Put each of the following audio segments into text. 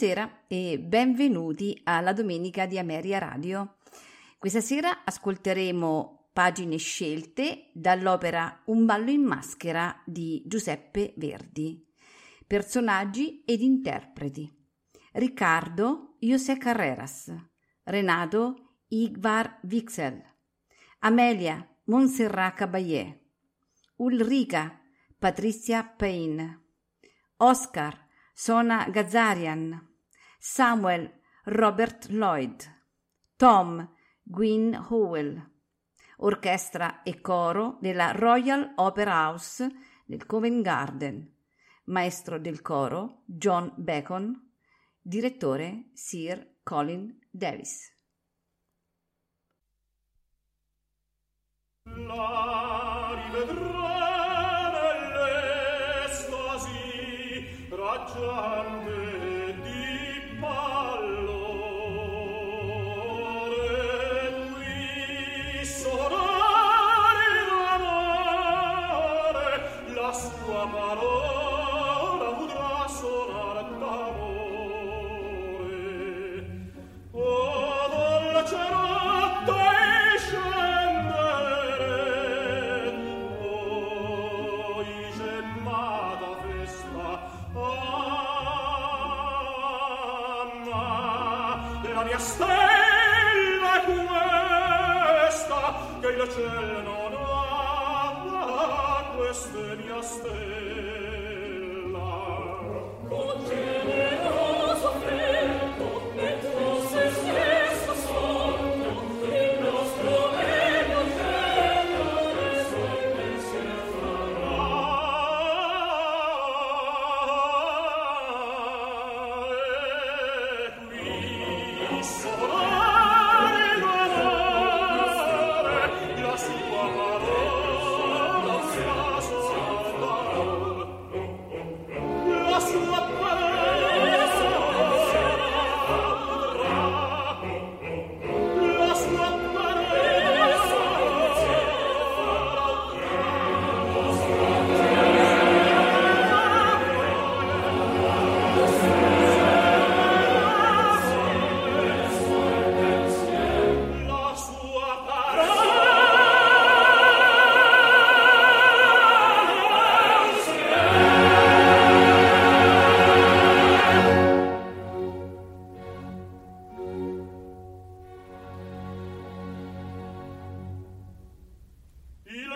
Buonasera e benvenuti alla domenica di Ameria Radio. Questa sera ascolteremo pagine scelte dall'opera Un ballo in maschera di Giuseppe Verdi. Personaggi ed interpreti. Riccardo José Carreras, Renato Igvar Wixel, Amelia Montserrat Caballé, Ulrica Patricia Payne, Oscar Sona Gazarian, Samuel Robert Lloyd, Tom Gwyn Howell, orchestra e coro della Royal Opera House del Covent Garden, maestro del coro John Bacon, direttore Sir Colin Davis. La rivedrò raggiante ciel non ha, queste mia stelle,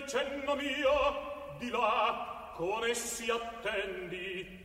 cenno mio di là con essi attendi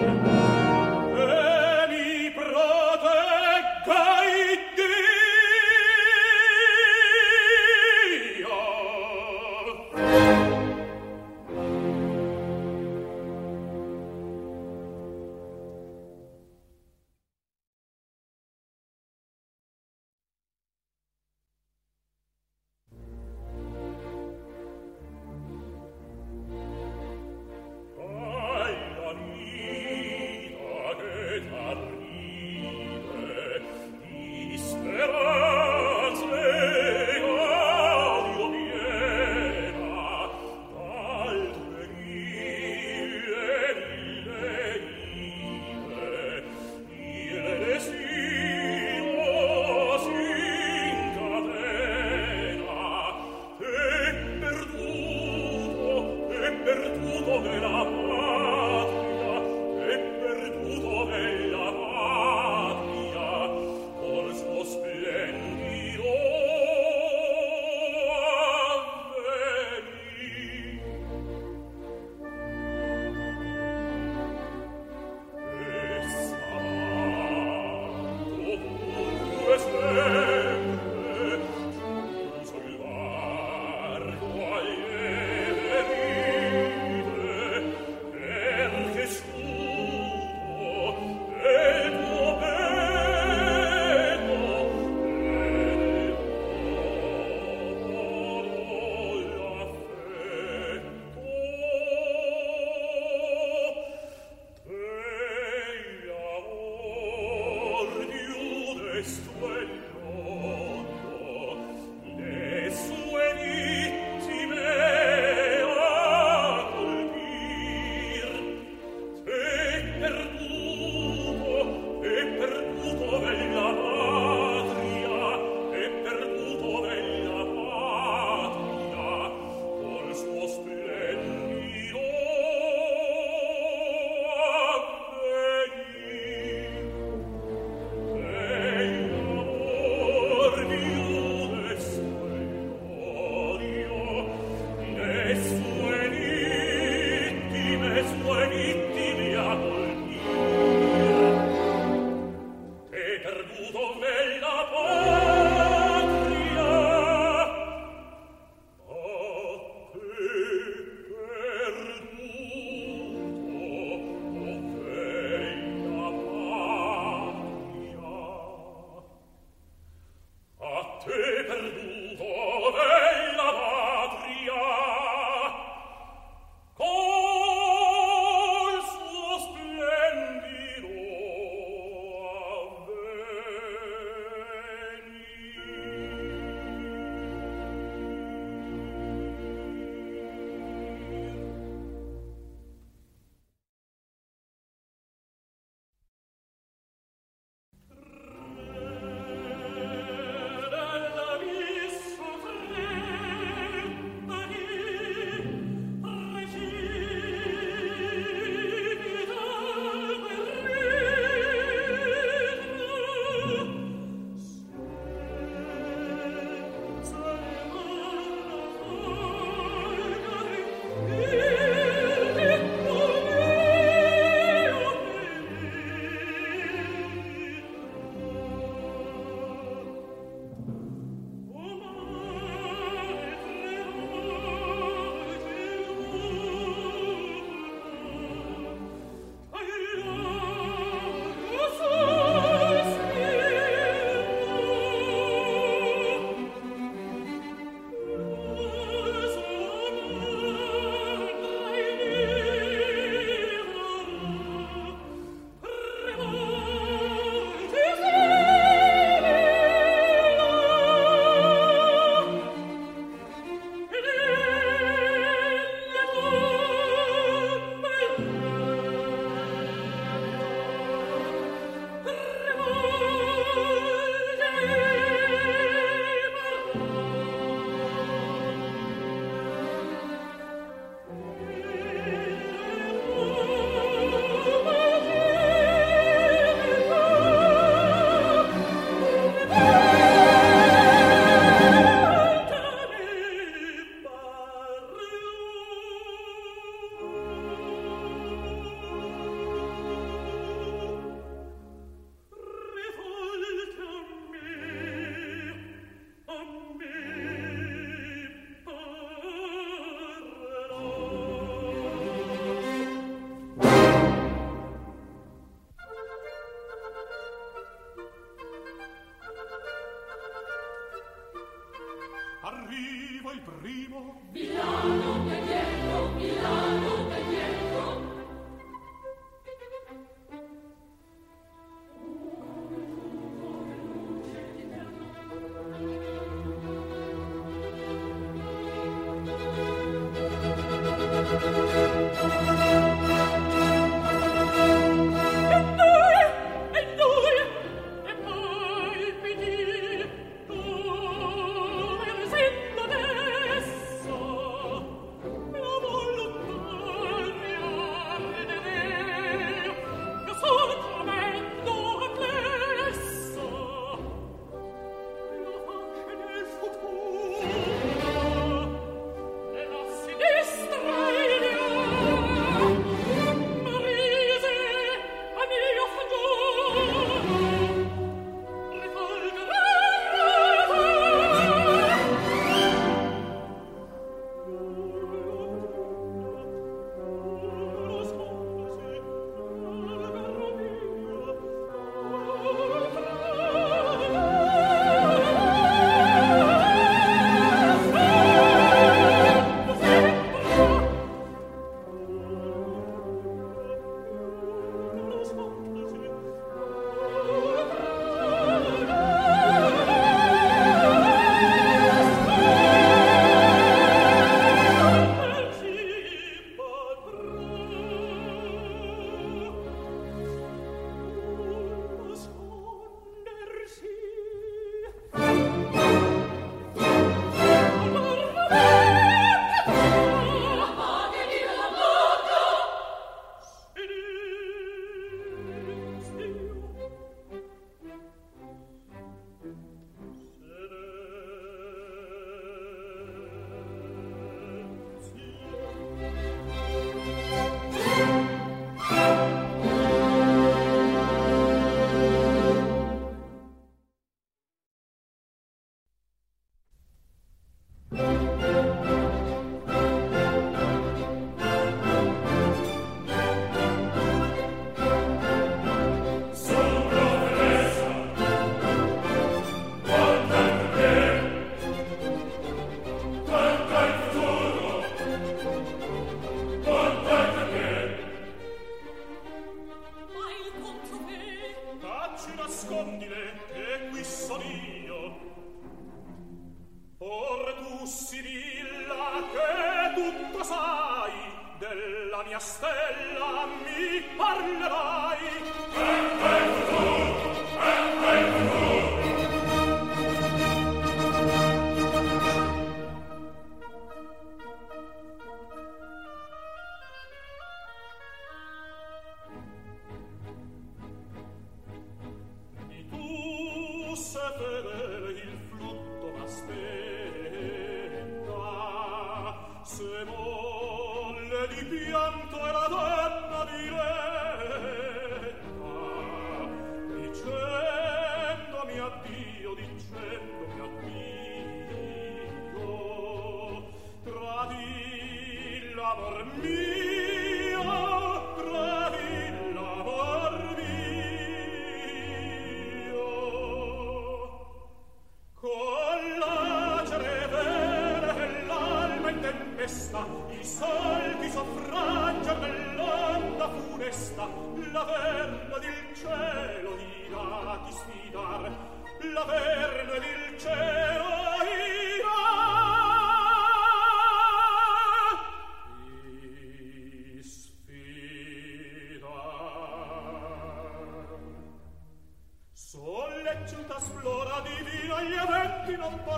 e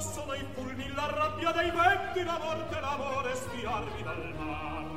possono i fulmi la rabbia dei venti la morte l'amore spiarmi dal mar.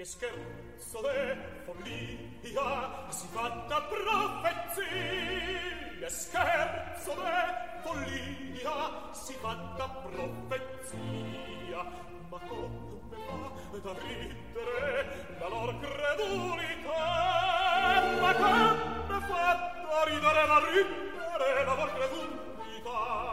E scherzo le follia si fatta profezia. E scherzo le follia si fatta profezia. Ma come va da ridere la lor credulità? Ma come fa da ridere la ridere la lor credulità?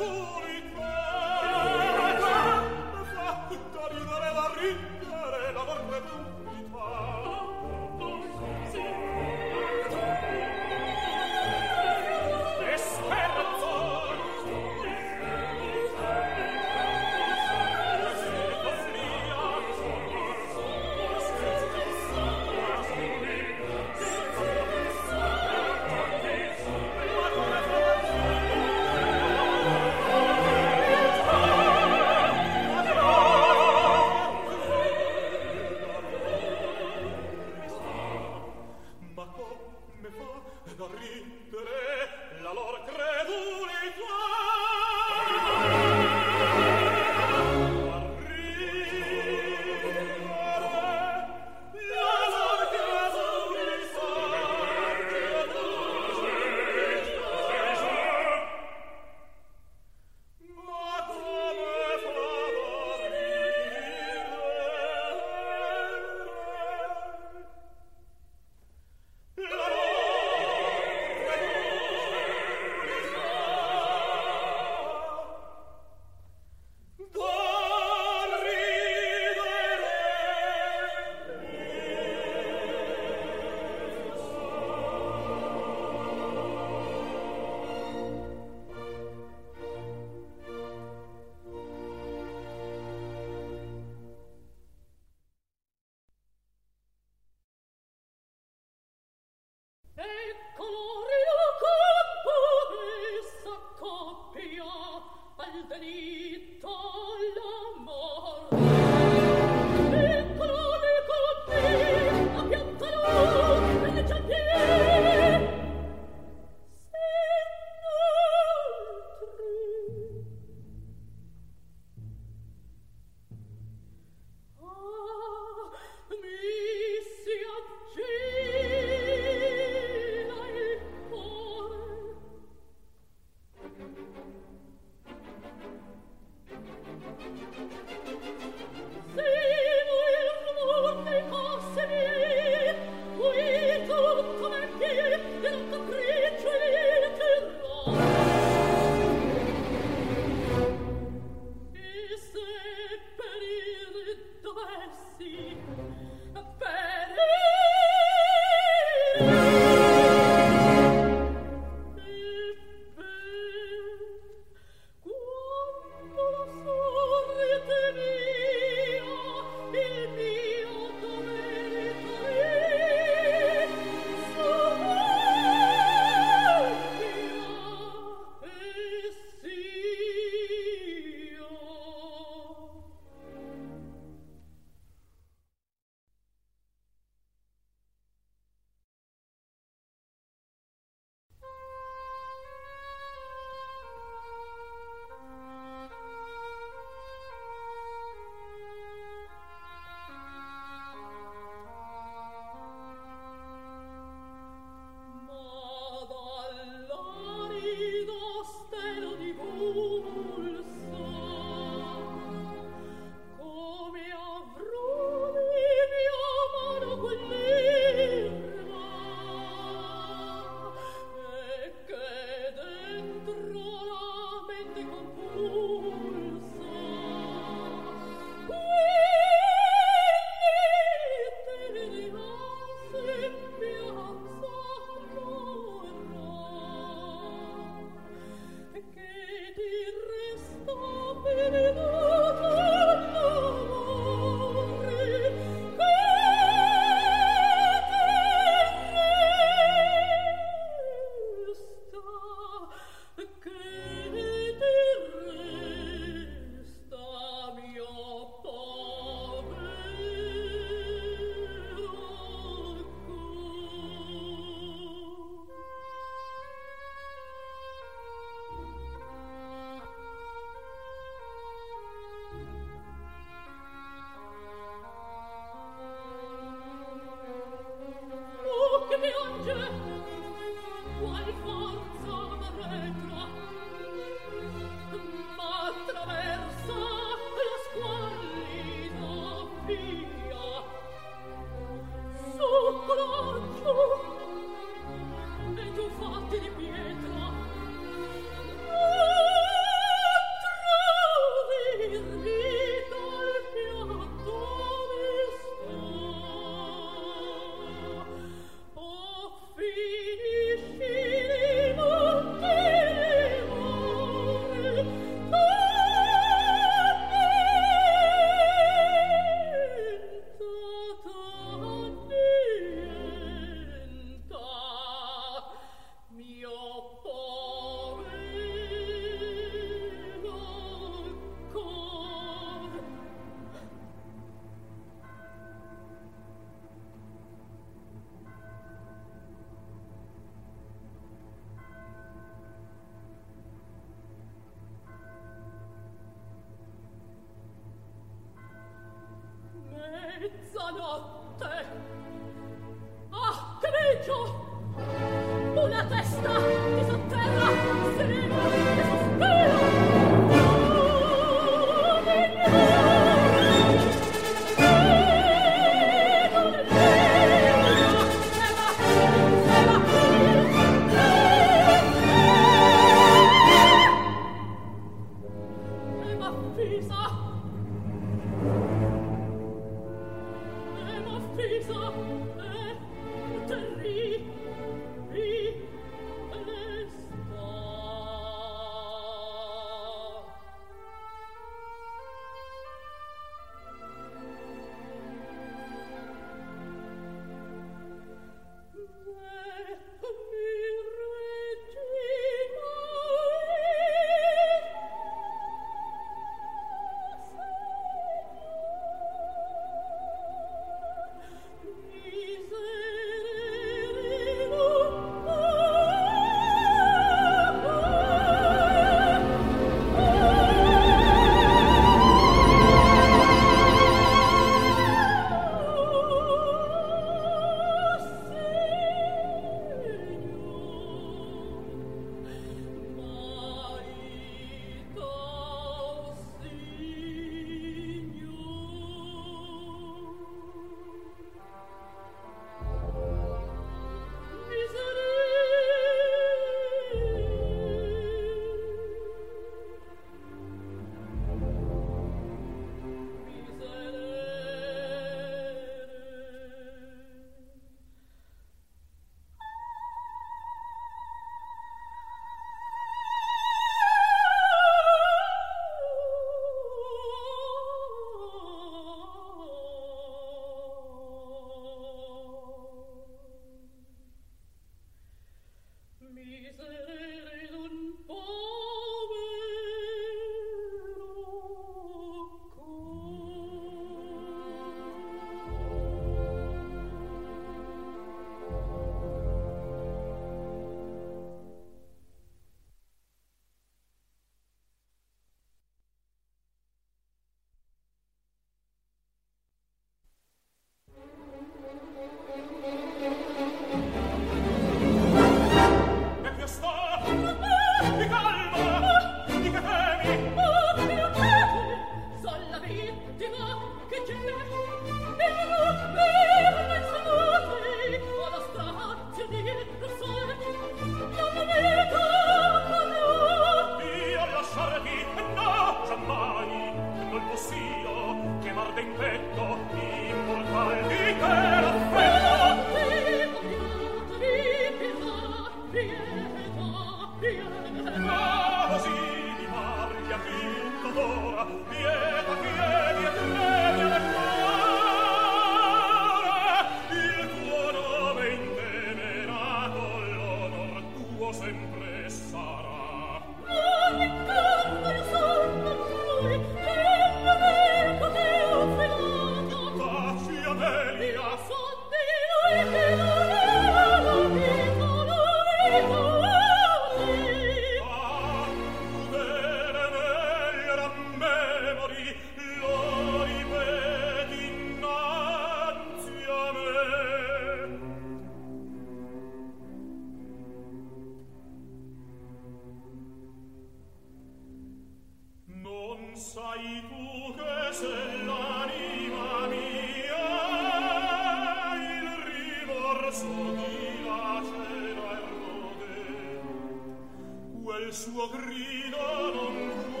suo grido non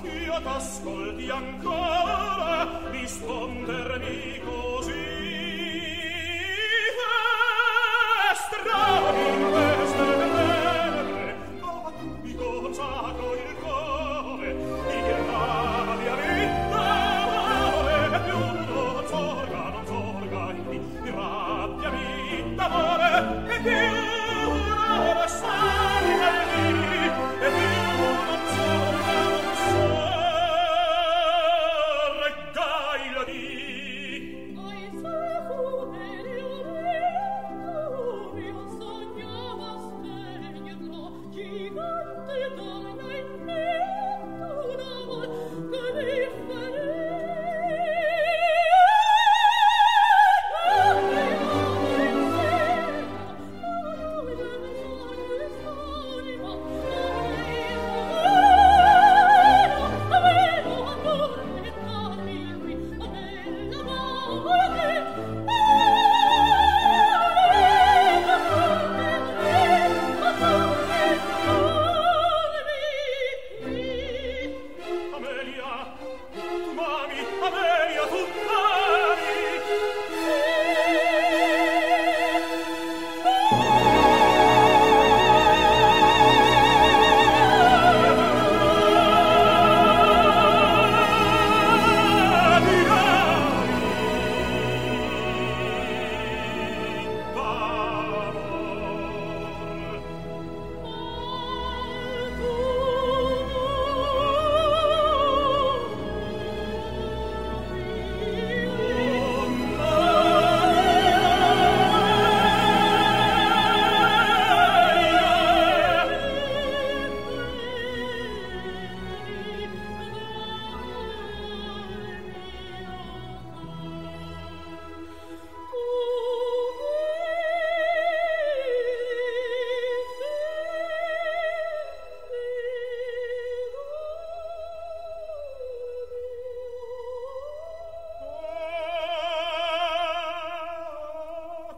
ch'io t'ascolti ancora rispondermi così.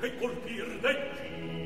che colpir d'eggi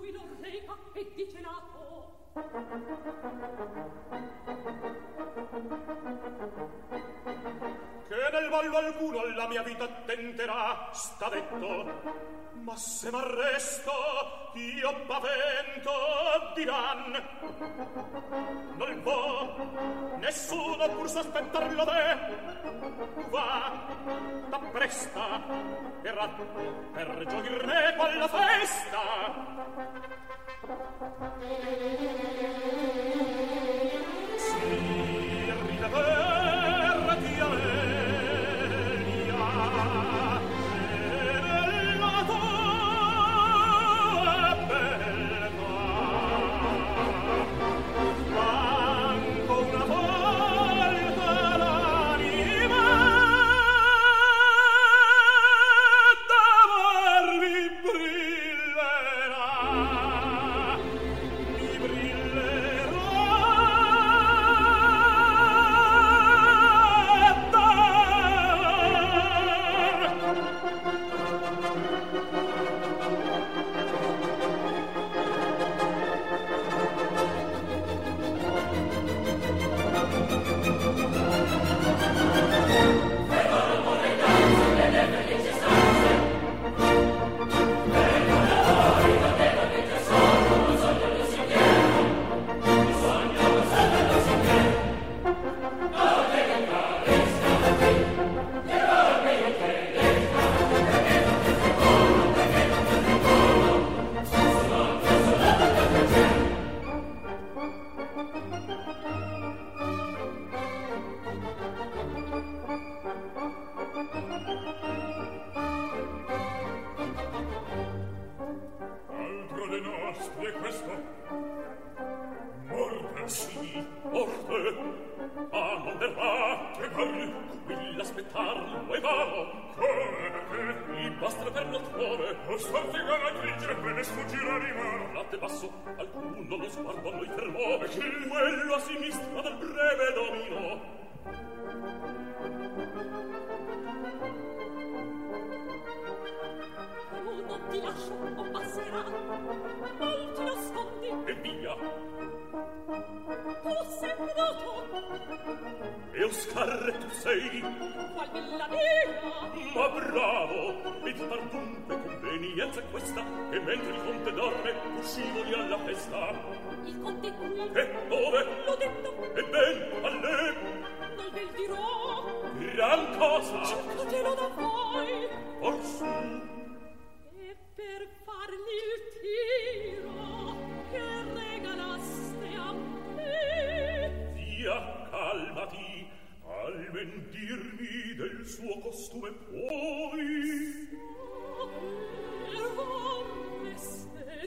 lui non reca e dice nato. Mia vita tenterà sta detto. Ma se m'arresto io pavento diran. Non può nessuno pur sospettarlo de. Va t'appresta per, per giochirne quella festa convenienza è questa che mentre il conte dorme uscivoli alla festa. il conte qui E dove? l'ho detto E ben, a lei, non ve il dirò gran cosa! cercatelo da voi Orsù, e per fargli il tiro che regalaste a me via, calmati, almen dirmi del suo costume puoi.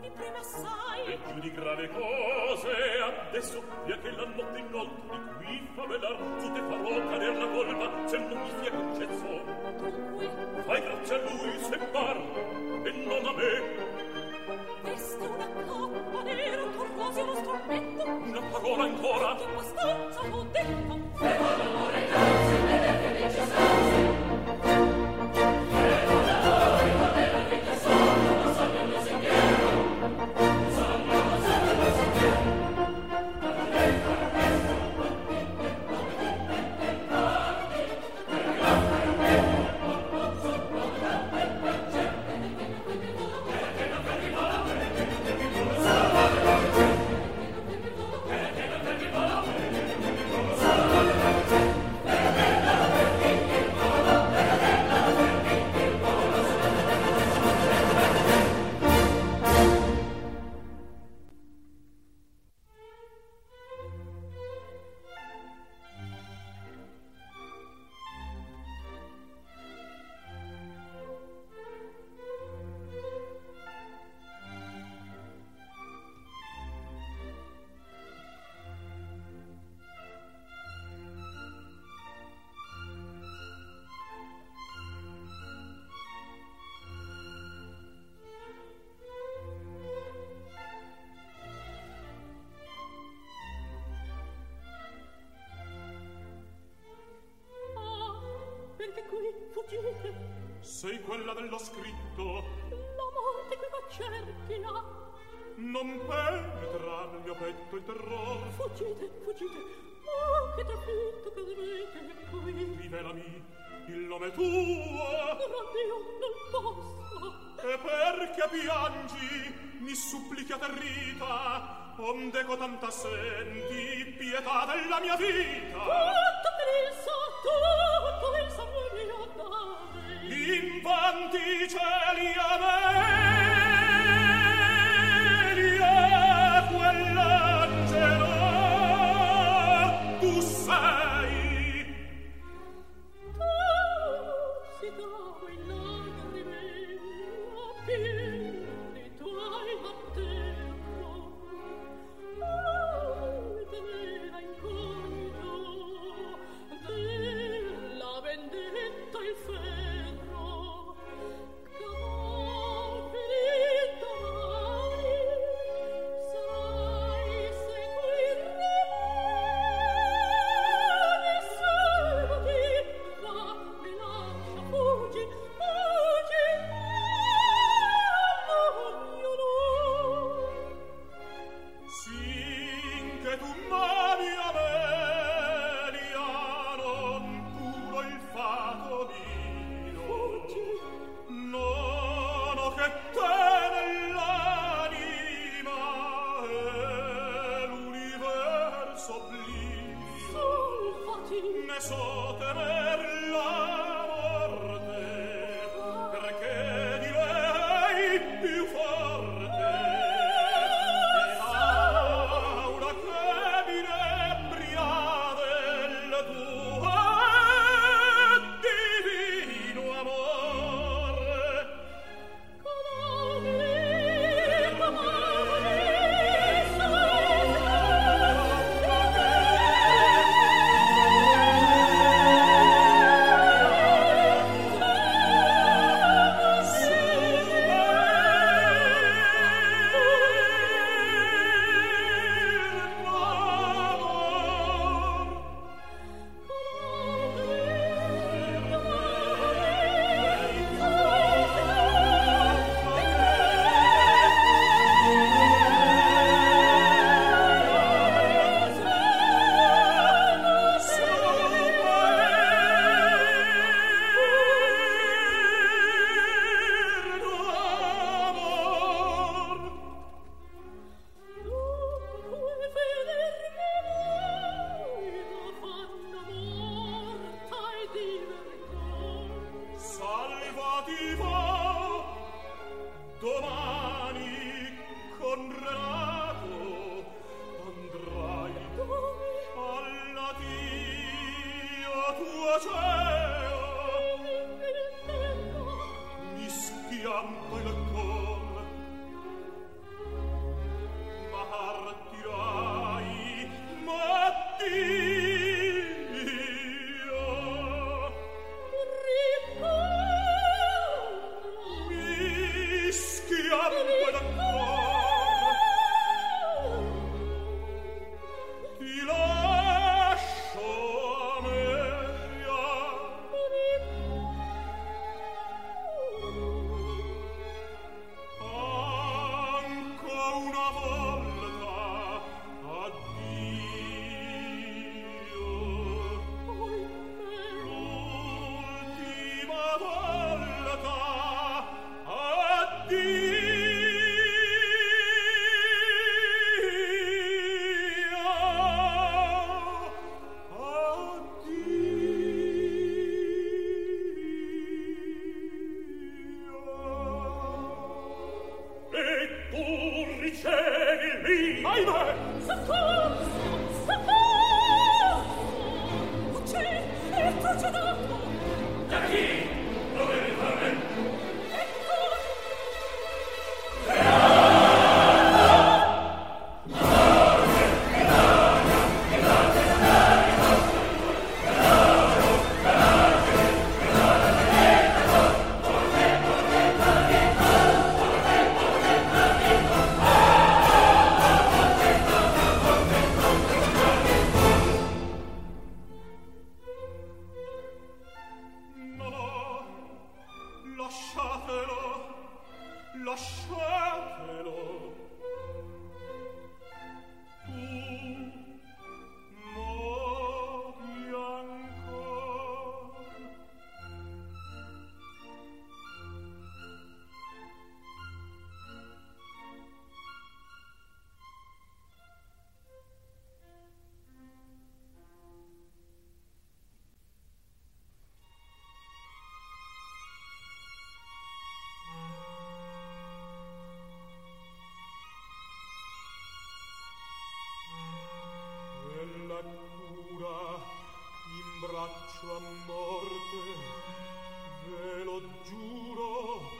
Mi prima assai. E più di grave cose adesso, via che la notte inoltre di qui favelar, Tu te farò cader la colpa, se non mi sia concesso. abbraccio a morte, ve lo giuro,